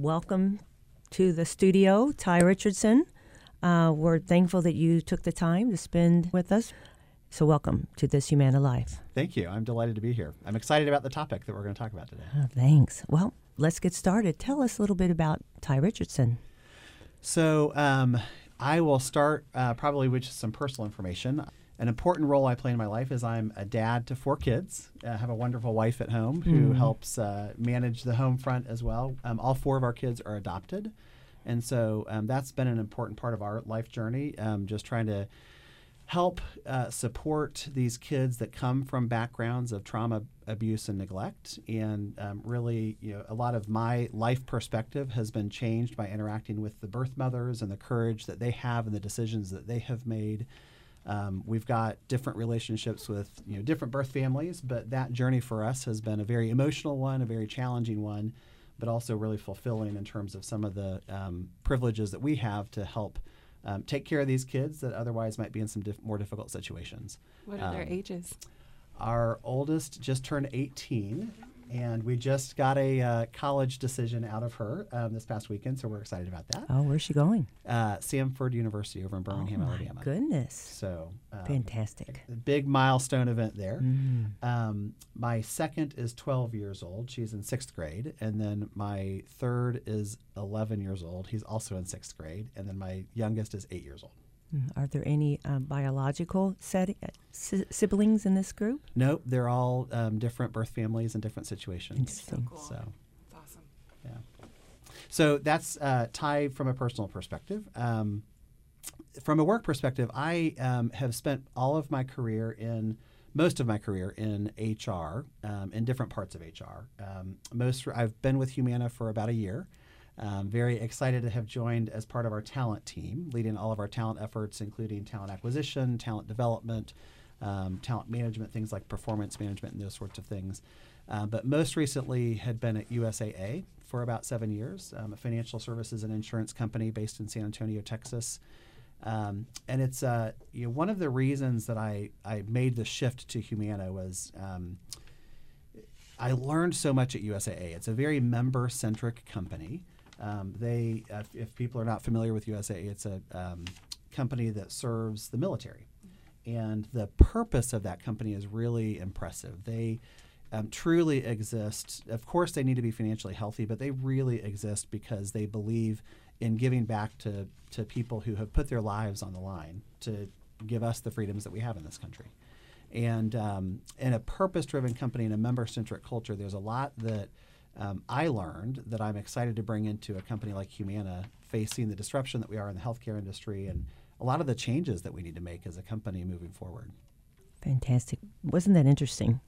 Welcome to the studio, Ty Richardson. Uh, we're thankful that you took the time to spend with us. So, welcome to This Humana Life. Thank you. I'm delighted to be here. I'm excited about the topic that we're going to talk about today. Oh, thanks. Well, let's get started. Tell us a little bit about Ty Richardson. So, um, I will start uh, probably with some personal information. An important role I play in my life is I'm a dad to four kids. I have a wonderful wife at home who Mm. helps uh, manage the home front as well. Um, all four of our kids are adopted. And so um, that's been an important part of our life journey, um, just trying to help uh, support these kids that come from backgrounds of trauma, abuse, and neglect. And um, really, you know, a lot of my life perspective has been changed by interacting with the birth mothers and the courage that they have and the decisions that they have made. Um, we've got different relationships with you know different birth families, but that journey for us has been a very emotional one, a very challenging one, but also really fulfilling in terms of some of the um, privileges that we have to help um, take care of these kids that otherwise might be in some diff- more difficult situations. What are their Um, ages? Our oldest just turned 18, and we just got a uh, college decision out of her um, this past weekend, so we're excited about that. Oh, where's she going? Uh, Samford University over in Birmingham, oh, my Alabama. goodness. So um, Fantastic. big milestone event there. Mm. Um, my second is 12 years old. She's in sixth grade. And then my third is 11 years old. He's also in sixth grade. And then my youngest is eight years old. Mm. Are there any uh, biological set- uh, si- siblings in this group? Nope, they're all um, different birth families and different situations. Interesting. cool. So, That's awesome. yeah. So that's uh, Ty from a personal perspective. Um, from a work perspective, I um, have spent all of my career in most of my career in HR um, in different parts of HR. Um, most I've been with Humana for about a year. Um, very excited to have joined as part of our talent team, leading all of our talent efforts, including talent acquisition, talent development, um, talent management, things like performance management, and those sorts of things. Uh, but most recently had been at USAA for about seven years, um, a financial services and insurance company based in San Antonio, Texas. Um, and it's uh, you know, one of the reasons that I, I made the shift to Humana was um, I learned so much at USAA. It's a very member centric company. Um, they, uh, if, people are not familiar with USAA, it's a um, company that serves the military. And the purpose of that company is really impressive. They um, truly exist. Of course, they need to be financially healthy, but they really exist because they believe in giving back to, to people who have put their lives on the line to give us the freedoms that we have in this country. And um, in a purpose driven company and a member centric culture, there's a lot that um, I learned that I'm excited to bring into a company like Humana, facing the disruption that we are in the healthcare industry and a lot of the changes that we need to make as a company moving forward. Fantastic. Wasn't that interesting?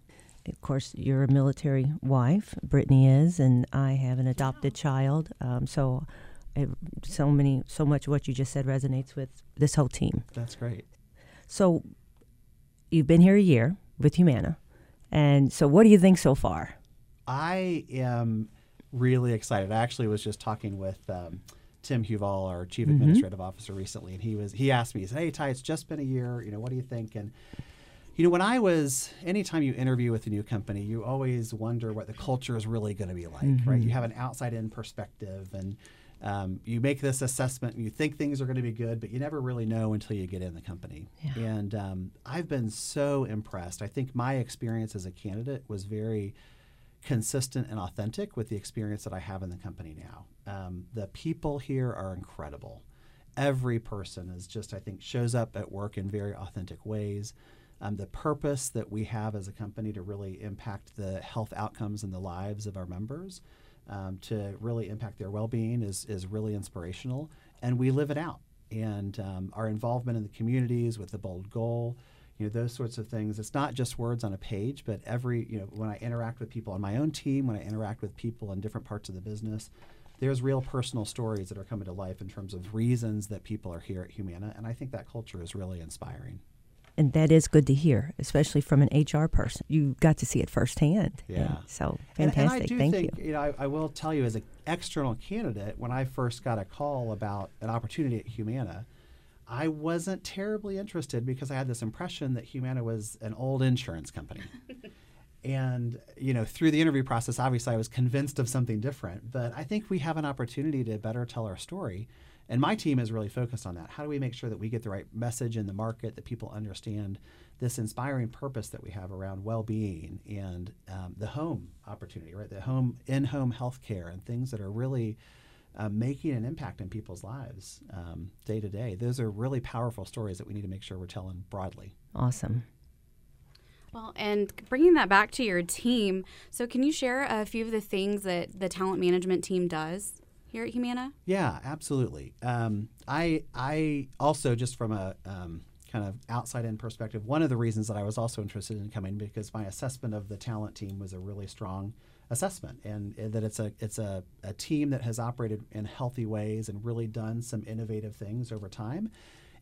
Of course, you're a military wife. Brittany is, and I have an adopted child. Um, so, it, so many, so much of what you just said resonates with this whole team. That's great. So, you've been here a year with Humana, and so what do you think so far? I am really excited. I actually was just talking with um, Tim Huval, our chief Mhm. administrative officer, recently, and he was he asked me, he said, "Hey Ty, it's just been a year. You know, what do you think?" And you know, when I was, anytime you interview with a new company, you always wonder what the culture is really going to be like, right? Mhm. You have an outside in perspective, and um, you make this assessment and you think things are going to be good, but you never really know until you get in the company. Yeah. And um, I've been so impressed. I think my experience as a candidate was very consistent and authentic with the experience that I have in the company now. Um, the people here are incredible. Every person is just, I think, shows up at work in very authentic ways. Um, the purpose that we have as a company to really impact the health outcomes and the lives of our members, um, to really impact their well-being, is is really inspirational, and we live it out. And um, our involvement in the communities with the bold goal, you know, those sorts of things. It's not just words on a page, but every you know, when I interact with people on my own team, when I interact with people in different parts of the business, there's real personal stories that are coming to life in terms of reasons that people are here at Humana, and I think that culture is really inspiring. And that is good to hear, especially from an HR person. You got to see it firsthand. Yeah. And so And- fantastic. And, I do Thank think, you. know, I, I will tell you as an external candidate, when I first got a call about an opportunity at Humana, I wasn't terribly interested because I had this impression that Humana was an old insurance company. and, you know, through the interview process, obviously I was convinced of something different. But I think we have an opportunity to better tell our story. And my team is really focused on that. How do we make sure that we get the right message in the market, that people understand this inspiring purpose that we have around well-being and um, the home opportunity, right? The home in-home healthcare and things that are really uh, making an impact in people's lives um, day to day. Those are really powerful stories that we need to make sure we're telling broadly. Awesome. Well, and bringing that back to your team, so can you share a few of the things that the talent management team does here at Humana? Yeah, absolutely. Um, I I also just from a um, kind of outside in perspective, one of the reasons that I was also interested in coming because my assessment of the talent team was a really strong assessment, and, that it's a it's a, a team that has operated in healthy ways and really done some innovative things over time,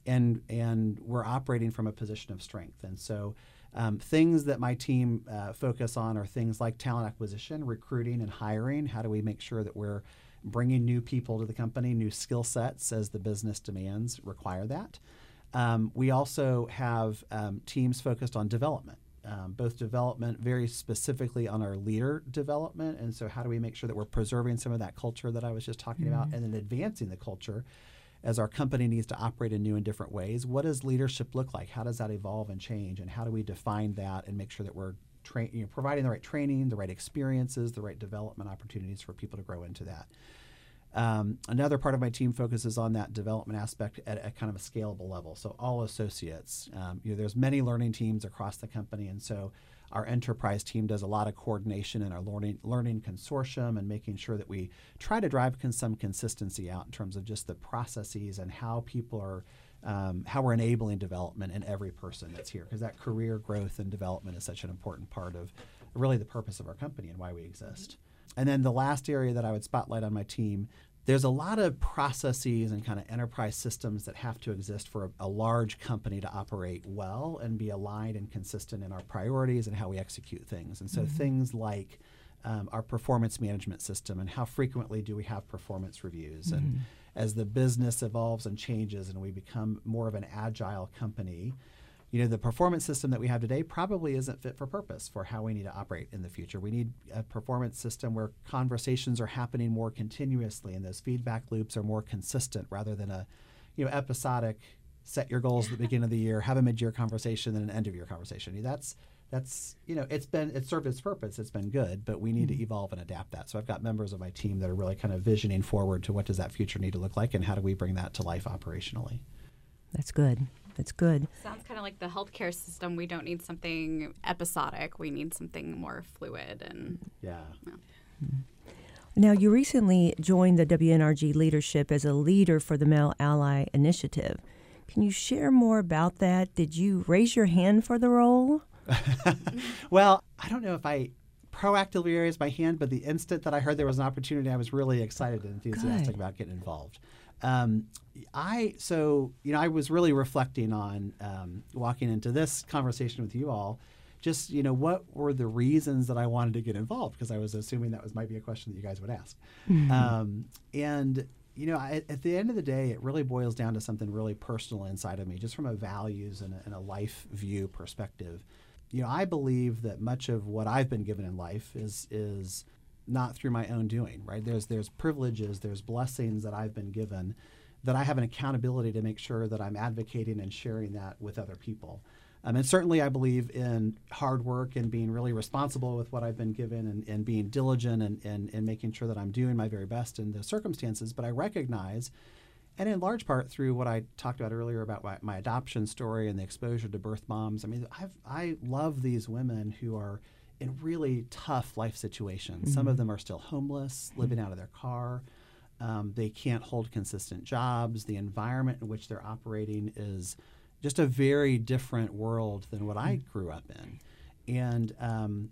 and and we're operating from a position of strength, and so. Um, things that my team uh, focus on are things like talent acquisition, recruiting, and hiring. How do we make sure that we're bringing new people to the company, new skill sets as the business demands require that? Um, we also have um, teams focused on development, um, both development very specifically on our leader development. And so, how do we make sure that we're preserving some of that culture that I was just talking about and then advancing the culture as our company needs to operate in new and different ways? What does leadership look like? How does that evolve and change? And how do we define that and make sure that we're tra- you know, providing the right training, the right experiences, the right development opportunities for people to grow into that? Um, another part of my team focuses on that development aspect at a kind of a scalable level. So all associates, um, you know, there's many learning teams across the company, and so our enterprise team does a lot of coordination in our learning learning consortium and making sure that we try to drive con- some consistency out in terms of just the processes and how people are. Um, how we're enabling development in every person that's here because that career growth and development is such an important part of really the purpose of our company and why we exist. And then the last area that I would spotlight on my team, there's a lot of processes and kind of enterprise systems that have to exist for a, a, large company to operate well and be aligned and consistent in our priorities and how we execute things. And so mm-hmm. things like um, our performance management system and how frequently do we have performance reviews mm-hmm. and as the business evolves and changes and we become more of an agile company you know the performance system that we have today probably isn't fit for purpose for how we need to operate in the future. We need a performance system where conversations are happening more continuously and those feedback loops are more consistent rather than a you know episodic set your goals at the beginning of the year have a mid-year conversation and an end of year conversation. That's that's you know it's been it's served its purpose. It's been good but we need mm-hmm. to evolve and adapt that. So i've got members of my team that are really kind of visioning forward to what does that future need to look like and how do we bring that to life operationally. That's good that's good sounds kind of like the healthcare system we don't need something episodic we need something more fluid and yeah, yeah. Mm-hmm. Now, you recently joined the WNRG leadership as a leader for the Male Ally Initiative. Can you share more about that? Did you raise your hand for the role? well, I don't know if I proactively raised my hand, but the instant that I heard there was an opportunity, I was really excited and enthusiastic Good. about getting involved. Um, I so you know I was really reflecting on um, walking into this conversation with you all. Just you know, what were the reasons that I wanted to get involved? Because I was assuming that was might be a question that you guys would ask. Mm-hmm. Um, and you know, I, at the end of the day, it really boils down to something really personal inside of me, just from a values and a, and a life view perspective you know, I believe that much of what I've been given in life is is not through my own doing, right? There's there's privileges, there's blessings that I've been given that I have an accountability to make sure that I'm advocating and sharing that with other people. Um, and certainly, I believe in hard work and being really responsible with what I've been given and, and being diligent and, and, and making sure that I'm doing my very best in the circumstances. But I recognize, and in large part through what I talked about earlier about my, my adoption story and the exposure to birth moms, I mean, I've, I love these women who are in really tough life situations. Mm-hmm. Some of them are still homeless, living out of their car. Um, they can't hold consistent jobs. The environment in which they're operating is just a very different world than what I mm. grew up in, and um,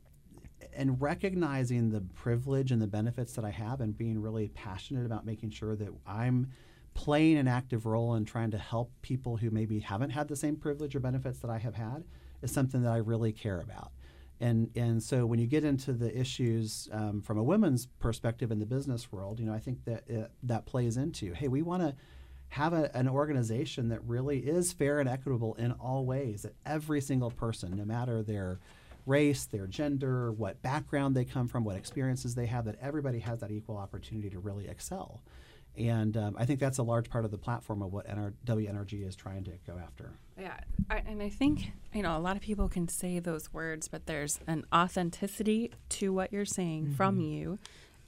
and recognizing the privilege and the benefits that I have, and being really passionate about making sure that I'm playing an active role in trying to help people who maybe haven't had the same privilege or benefits that I have had is something that I really care about. And and so when you get into the issues um, from a women's perspective in the business world, you know, I think that it, that plays into hey, we want to have a, an organization that really is fair and equitable in all ways. That every single person, no matter their race, their gender, what background they come from, what experiences they have, that everybody has that equal opportunity to really excel. And um, I think that's a large part of the platform of what NR- WNRG is trying to go after. Yeah, I, and I think you know a lot of people can say those words, but there's an authenticity to what you're saying mm-hmm. from you,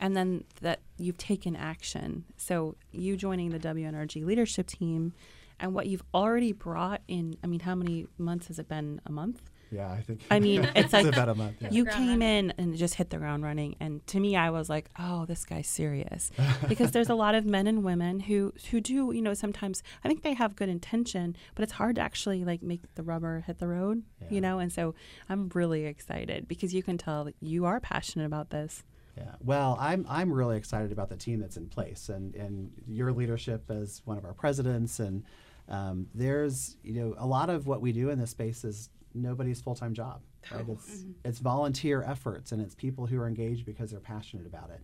and then that you've taken action. So you joining the WNRG leadership team, and what you've already brought in. I mean, how many months has it been? A month yeah, I think. I mean, it's like about a month. Yeah. You came in and just hit the ground running, and to me, I was like, "Oh, this guy's serious," because there's a lot of men and women who who do, you know, sometimes I think they have good intention, but it's hard to actually like make the rubber hit the road, yeah. you know. And so I'm really excited because you can tell that you are passionate about this. Yeah. Well, I'm I'm really excited about the team that's in place, and and your leadership as one of our presidents, and um, there's you know a lot of what we do in this space is nobody's full time job. Right? Oh. It's mm-hmm. it's volunteer efforts and it's people who are engaged because they're passionate about it.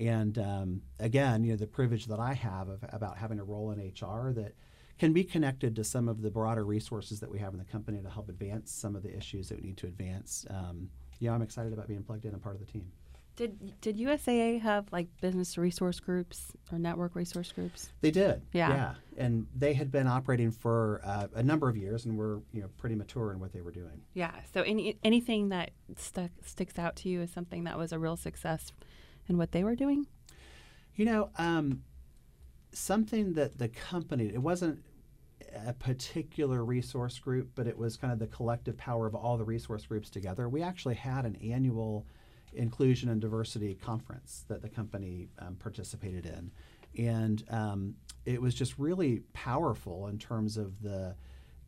And um, again, you know, the privilege that I have of, about having a role in HR that can be connected to some of the broader resources that we have in the company to help advance some of the issues that we need to advance. Um, yeah, I'm excited about being plugged in and part of the team. Did did USAA have like business resource groups or network resource groups? They did. Yeah. Yeah, and they had been operating for uh, a number of years and were you know pretty mature in what they were doing. Yeah. So any anything that stuck sticks out to you as something that was a real success in what they were doing? You know, um, something that the company it wasn't a particular resource group, but it was kind of the collective power of all the resource groups together. We actually had an annual inclusion and diversity conference that the company um, participated in. And um, it was just really powerful in terms of the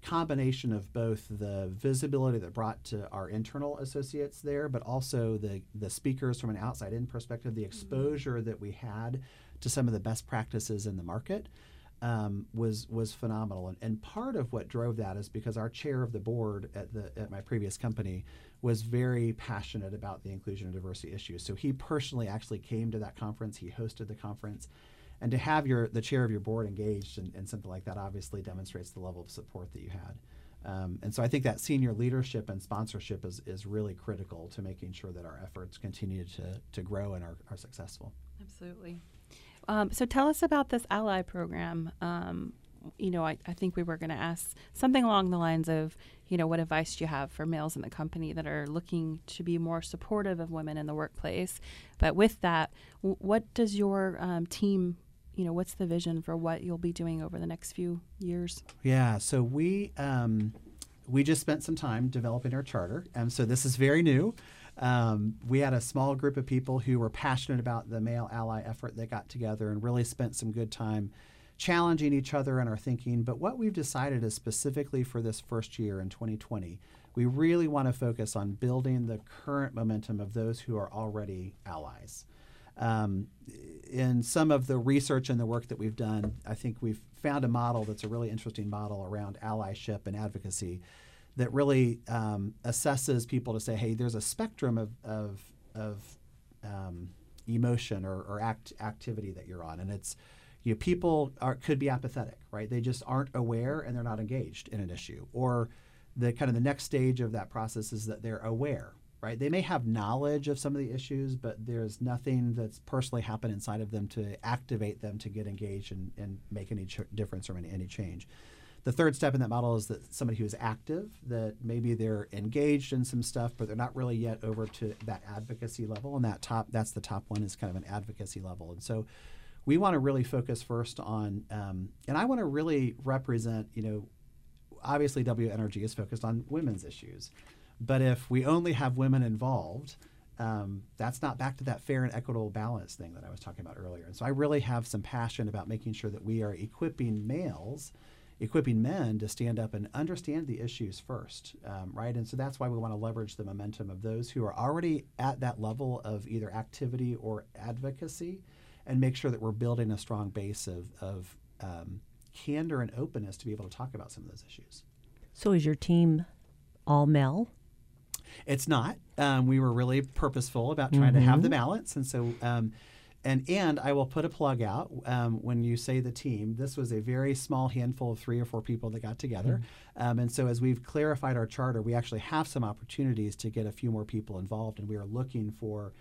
combination of both the visibility that brought to our internal associates there, but also the, the speakers from an outside in perspective, the mm-hmm. exposure mm-hmm. that we had to some of the best practices in the market. Um, was was phenomenal, and, and part of what drove that is because our chair of the board at the at my previous company was very passionate about the inclusion and diversity issues. So he personally actually came to that conference. He hosted the conference, and to have your the chair of your board engaged in, in something like that obviously demonstrates the level of support that you had. Um, and so I think that senior leadership and sponsorship is, is really critical to making sure that our efforts continue to, to grow and are, are successful. Absolutely. Um, so tell us about this ally program. Um, you know, I, I think we were going to ask something along the lines of, you know, what advice do you have for males in the company that are looking to be more supportive of women in the workplace? But with that, w- what does your um, team, you know, what's the vision for what you'll be doing over the next few years? Yeah, so we um, we just spent some time developing our charter, and so this is very new. Um, we had a small group of people who were passionate about the male ally effort that got together and really spent some good time challenging each other in our thinking. But what we've decided is specifically for this first year in 2020, we really want to focus on building the current momentum of those who are already allies. Um, in some of the research and the work that we've done, I think we've found a model that's a really interesting model around allyship and advocacy that really um, assesses people to say, hey, there's a spectrum of, of, of um, emotion or, or act, activity that you're on. And it's you know, people are, could be apathetic, right? They just aren't aware and they're not engaged in an issue. Or the kind of the next stage of that process is that they're aware right? They may have knowledge of some of the issues, but there's nothing that's personally happened inside of them to activate them to get engaged and, and make any ch- difference or any, any change. The third step in that model is that somebody who is active, that maybe they're engaged in some stuff, but they're not really yet over to that advocacy level. And that top, that's the top one, is kind of an advocacy level. And so we want to really focus first on, um, and I want to really represent, you know, obviously WNRG is focused on women's issues. But if we only have women involved, um, that's not back to that fair and equitable balance thing that I was talking about earlier. And so I really have some passion about making sure that we are equipping males equipping men to stand up and understand the issues first, um, right? And so that's why we want to leverage the momentum of those who are already at that level of either activity or advocacy and make sure that we're building a strong base of, of um, candor and openness to be able to talk about some of those issues. So is your team all male? It's not. Um, we were really purposeful about trying mm-hmm. to have the balance, and so um, and and I will put a plug out um, when you say the team. This was a very small handful of three or four people that got together, mm-hmm. um, and so as we've clarified our charter, we actually have some opportunities to get a few more people involved, and we are looking for.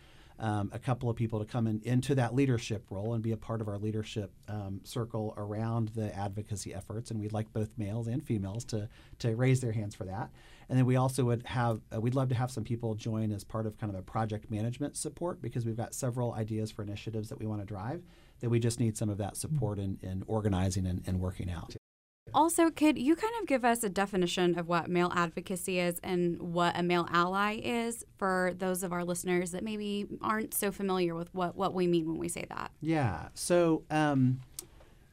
Um, a couple of people to come in, into that leadership role and be a part of our leadership um, circle around the advocacy efforts. And we'd like both males and females to to raise their hands for that. And then we also would have, uh, we'd love to have some people join as part of kind of a project management support because we've got several ideas for initiatives that we want to drive that we just need some of that support in, in organizing and, and working out. Also, could you kind of give us a definition of what male advocacy is and what a male ally is for those of our listeners that maybe aren't so familiar with what, what we mean when we say that? Yeah. So, um,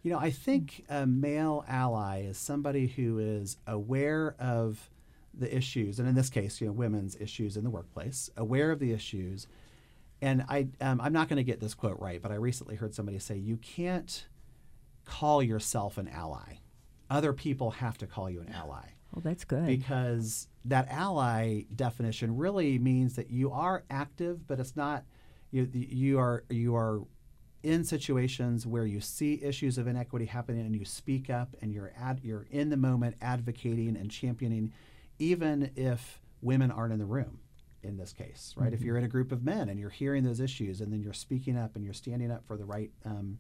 you know, I think a male ally is somebody who is aware of the issues, and in this case, you know, women's issues in the workplace, aware of the issues. And I, um, I'm not going to get this quote right, but I recently heard somebody say, "You can't call yourself an ally. Other people have to call you an ally." Well, that's good because that ally definition really means that you are active, but it's not you. You are you are in situations where you see issues of inequity happening and you speak up and you're ad, you're in the moment advocating and championing even if women aren't in the room in this case, right? Mm-hmm. If you're in a group of men and you're hearing those issues and then you're speaking up and you're standing up for the right um,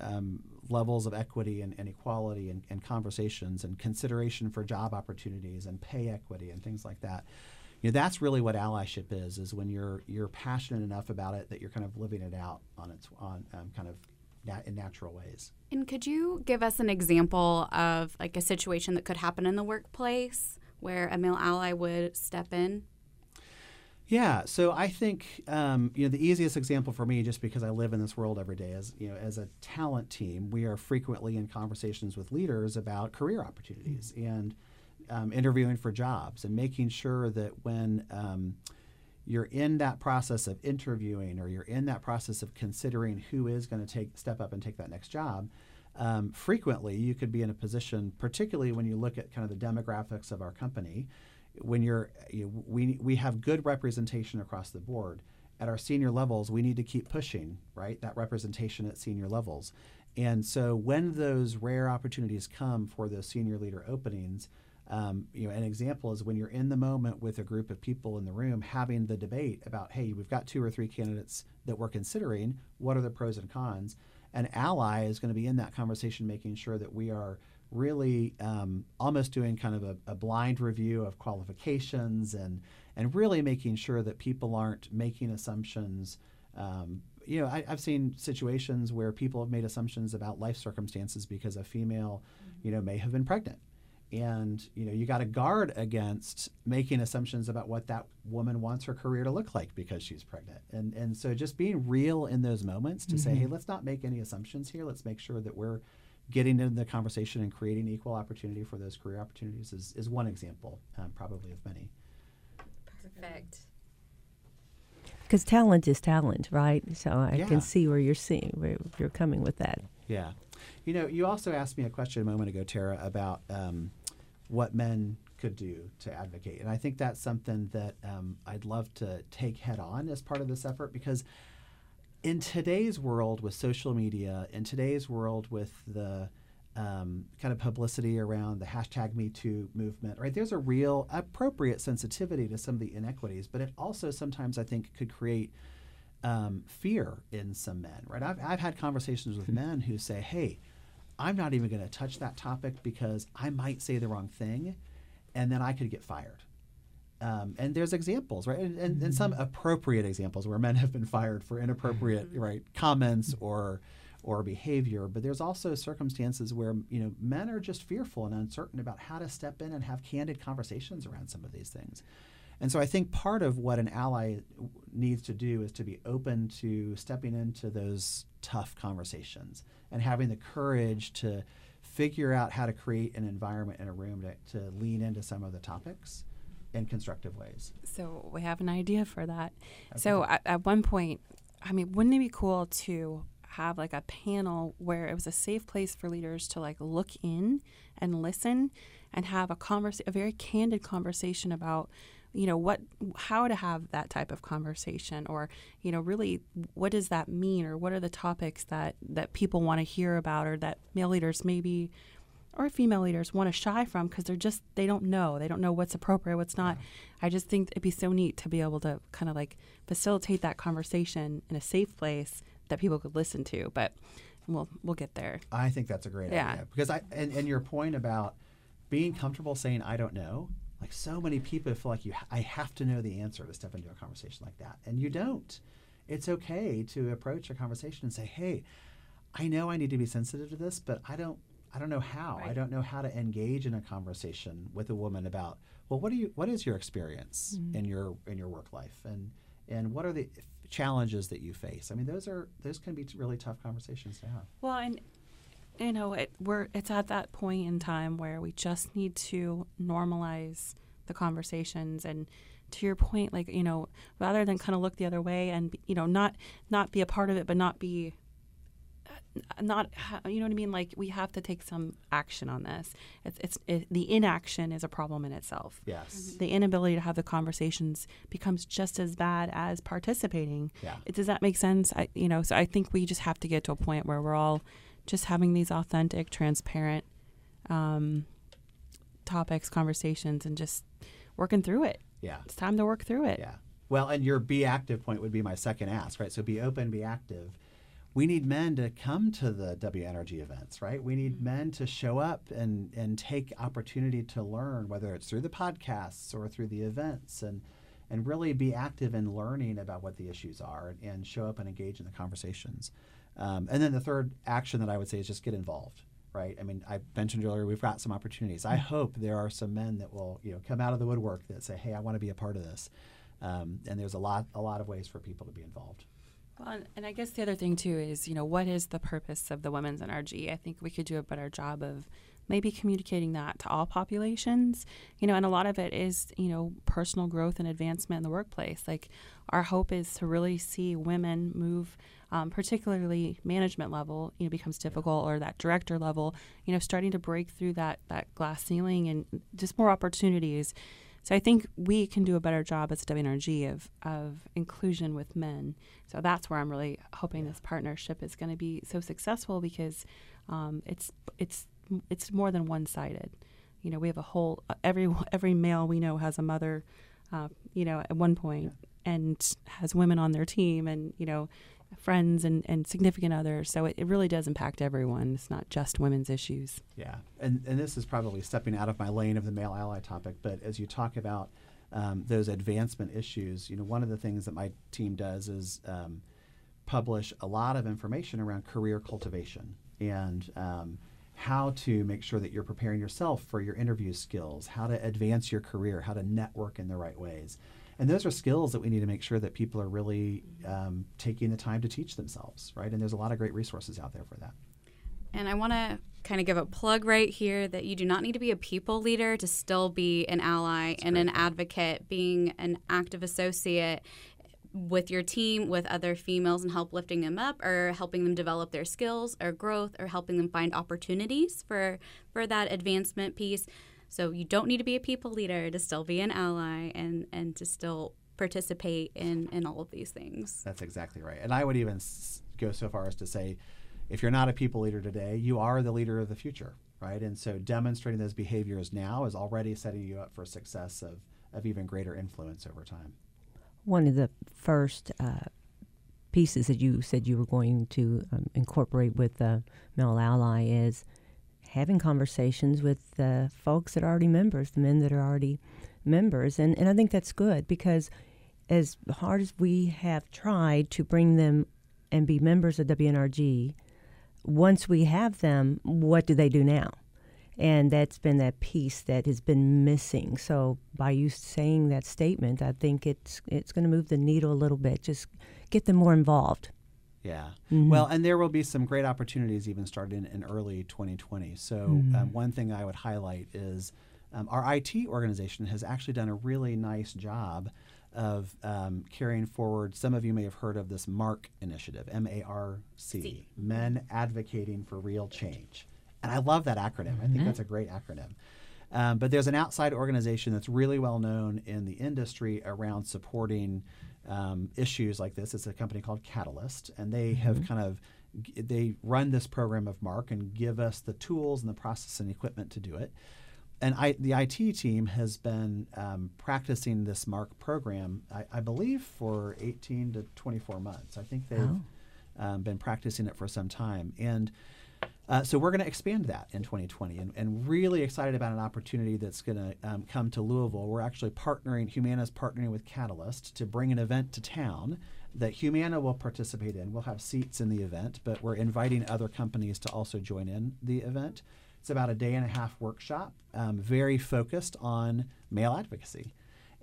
um, levels of equity and, and equality and, and, conversations and consideration for job opportunities and pay equity and things like that. You know, that's really what allyship is, is when you're you're passionate enough about it that you're kind of living it out on its on um, kind of nat- in natural ways. And could you give us an example of like a situation that could happen in the workplace where a male ally would step in? Yeah, so I think um, you know the easiest example for me, just because I live in this world every day, is you know as a talent team, we are frequently in conversations with leaders about career opportunities mm-hmm. and um, interviewing for jobs and making sure that when um, you're in that process of interviewing or you're in that process of considering who is going to take step up and take that next job, um, frequently you could be in a position, particularly when you look at kind of the demographics of our company, when you're you know, we we have good representation across the board. At our senior levels, we need to keep pushing right that representation at senior levels, and so when those rare opportunities come for those senior leader openings. Um, you know, an example is when you're in the moment with a group of people in the room having the debate about, hey, we've got two or three candidates that we're considering. What are the pros and cons? An ally is going to be in that conversation, making sure that we are really um, almost doing kind of a, a, blind review of qualifications and and really making sure that people aren't making assumptions. Um, you know, I, have seen situations where people have made assumptions about life circumstances because a female, mm-hmm. you know, may have been pregnant and you know you got to guard against making assumptions about what that woman wants her career to look like because she's pregnant. And and so just being real in those moments to mm-hmm. say hey let's not make any assumptions here. Let's make sure that we're getting into the conversation and creating equal opportunity for those career opportunities is, is one example um, probably of many. Perfect. Because talent is talent right? So i yeah. can see where you're seeing where you're coming with that. Yeah. You know, you also asked me a question a moment ago, Tara, about um, what men could do to advocate. And I think that's something that um, I'd love to take head on as part of this effort because in today's world with social media, in today's world with the um, kind of publicity around the hashtag Me Too movement, right? There's a real appropriate sensitivity to some of the inequities, but it also sometimes I think could create um, fear in some men, right? I've, I've had conversations with men who say, hey, I'm not even going to touch that topic because I might say the wrong thing and then I could get fired. Um, and there's examples, right? And, and, and, some appropriate examples where men have been fired for inappropriate, right, comments or or behavior. But there's also circumstances where you know men are just fearful and uncertain about how to step in and have candid conversations around some of these things. And so I think part of what an ally needs to do is to be open to stepping into those tough conversations and having the courage to figure out how to create an environment in a room to, to lean into some of the topics in constructive ways. So we have an idea for that. Okay. So at, at one point, I mean, wouldn't it be cool to have like a panel where it was a safe place for leaders to like look in and listen and have a converse a very candid conversation about you know what how to have that type of conversation or you know really what does that mean or what are the topics that that people want to hear about or that male leaders maybe or female leaders want to shy from because they're just they don't know they don't know what's appropriate what's not yeah. i just think it'd be so neat to be able to kind of like facilitate that conversation in a safe place that people could listen to but we'll we'll get there i think that's a great yeah. idea because i and, and your point about being comfortable saying i don't know like so many people feel like you i have to know the answer to step into a conversation like that and you don't it's okay to approach a conversation and say hey i know i need to be sensitive to this but i don't I don't know how. Right. I don't know how to engage in a conversation with a woman about well, what do you what is your experience mm-hmm. in your in your work life and and what are the challenges that you face? I mean, those are those can be really tough conversations to have. Well, and you know, it, we're it's at that point in time where we just need to normalize the conversations. And to your point like you know rather than kind of look the other way and you know not not be a part of it but not be not you know what I mean? Like we have to take some action on this. It's, it's it, the inaction is a problem in itself. Yes. Mm-hmm. the inability to have the conversations becomes just as bad as participating. Yeah. Does that make sense? I you know so I think we just have to get to a point where we're all just having these authentic transparent um, topics conversations and just working through it yeah it's time to work through it yeah well and your be active point would be my second ask right so be open be active we need men to come to the WNRG events, right? We need mm-hmm. men to show up and, and take opportunity to learn, whether it's through the podcasts or through the events, and, and really be active in learning about what the issues are and, and show up and engage in the conversations. Um, and then the third action that I would say is just get involved, right? I mean, I mentioned earlier we've got some opportunities. I mm-hmm. hope there are some men that will, you know, come out of the woodwork that say, "Hey, I want to be a part of this." Um, and there's a lot, a lot of ways for people to be involved. Well, and I guess the other thing too is, you know, what is the purpose of the women's NRG? I think we could do a better job of maybe communicating that to all populations, you know, and a lot of it is, you know, personal growth and advancement in the workplace. Like our hope is to really see women move, um, particularly management level, you know, becomes difficult or that director level, you know, starting to break through that, that glass ceiling and just more opportunities so I think we can do a better job as WNRG of, of inclusion with men. So that's where I'm really hoping this partnership is going to be so successful because um, it's it's it's more than one sided. You know, we have a whole every every male we know has a mother, uh, you know, at one point, and has women on their team, and you know, friends and, and significant others. So it, it really does impact everyone. It's not just women's issues. Yeah. And, and this is probably stepping out of my lane of the male ally topic, but as you talk about um, those advancement issues, you know, one of the things that my team does is um, publish a lot of information around career cultivation and um, how to make sure that you're preparing yourself for your interview skills, how to advance your career, how to network in the right ways. And those are skills that we need to make sure that people are really um, taking the time to teach themselves, right? And there's a lot of great resources out there for that. And I want to kind of give a plug right here that you do not need to be a people leader to still be an ally That's and an advocate, being an active associate with your team with other females and help lifting them up or helping them develop their skills or growth or helping them find opportunities for for that advancement piece so you don't need to be a people leader to still be an ally and, and to still participate in, in all of these things. That's exactly right. And I would even go so far as to say, if you're not a people leader today, you are the leader of the future, right? And so demonstrating those behaviors now is already setting you up for success of, of even greater influence over time. One of the first uh, pieces that you said you were going to um, incorporate with the Male Ally is having conversations with the folks that are already members, the men that are already members. And, and I think that's good because as hard as we have tried to bring them and be members of WNRG, once we have them, what do they do now? And that's been that piece that has been missing. So by you saying that statement, I think it's it's going to move the needle a little bit. Just get them more involved. Yeah. Mhm. Well, and there will be some great opportunities even starting in early 2020. So, Mm-hmm. um, one thing I would highlight is um, our IT organization has actually done a really nice job of um, carrying forward. Some of you may have heard of this MARC initiative, M A R C, Men Advocating for Real Change. And I love that acronym. I think that's a great acronym. Um, but there's an outside organization that's really well known in the industry around supporting um, issues like this. It's a company called Catalyst, and they have kind of they run this program of MARC and give us the tools and the process and equipment to do it. And I, the IT team has been um, practicing this MARC program, I, I believe, for 18 to 24 months. I think they've Oh. um, been practicing it for some time. And uh, so we're going to expand that in 2020 and, and really excited about an opportunity that's going to um, come to Louisville. We're actually partnering, Humana's partnering with Catalyst to bring an event to town that Humana will participate in. We'll have seats in the event, but we're inviting other companies to also join in the event. It's about a day and a half workshop, um, very focused on male advocacy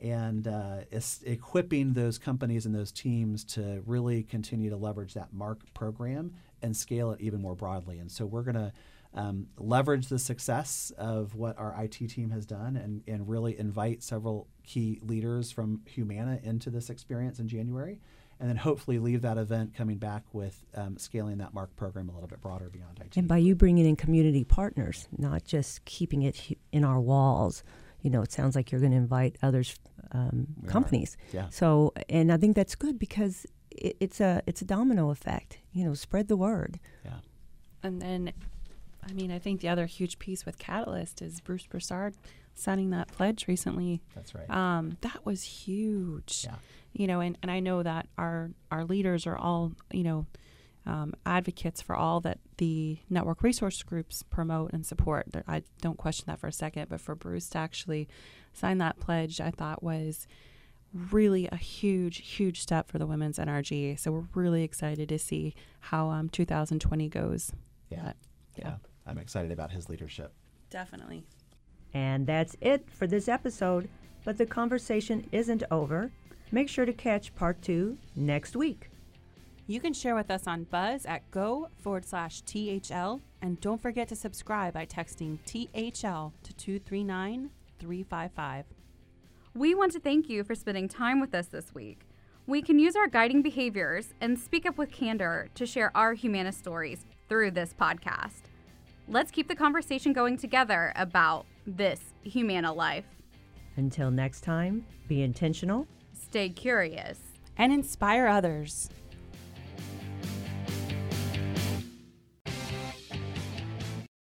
and uh, equipping those companies and those teams to really continue to leverage that MARC program and scale it even more broadly. And so we're going to um, leverage the success of what our IT team has done and, and really invite several key leaders from Humana into this experience in January. And then hopefully leave that event coming back with um, scaling that MARC program a little bit broader beyond IT. And by you bringing in community partners, not just keeping it in our walls, you know, it sounds like you're going to invite others, um, We are. companies. Yeah. So, and I think that's good because it, it's a it's a domino effect. You know, spread the word. yeah. And then, I mean, I think the other huge piece with Catalyst is Bruce Broussard signing that pledge recently. That's right. Um, that was huge. Yeah. You know, and, and I know that our our leaders are all, you know, um, advocates for all that the network resource groups promote and support. I don't question that for a second, but for Bruce to actually sign that pledge, I thought was really a huge, huge step for the women's NRG. So we're really excited to see how um, 2020 goes. Yeah. But, yeah. I'm excited about his leadership. definitely. And that's it for this episode. But the conversation isn't over. Make sure to catch part two next week. You can share with us on Buzz at go forward slash THL. And don't forget to subscribe by texting THL to 239 355. We want to thank you for spending time with us this week. We can use our guiding behaviors and speak up with candor to share our Humana stories through this podcast. Let's keep the conversation going together about this Humana life. Until next time, be intentional. Stay curious. And inspire others.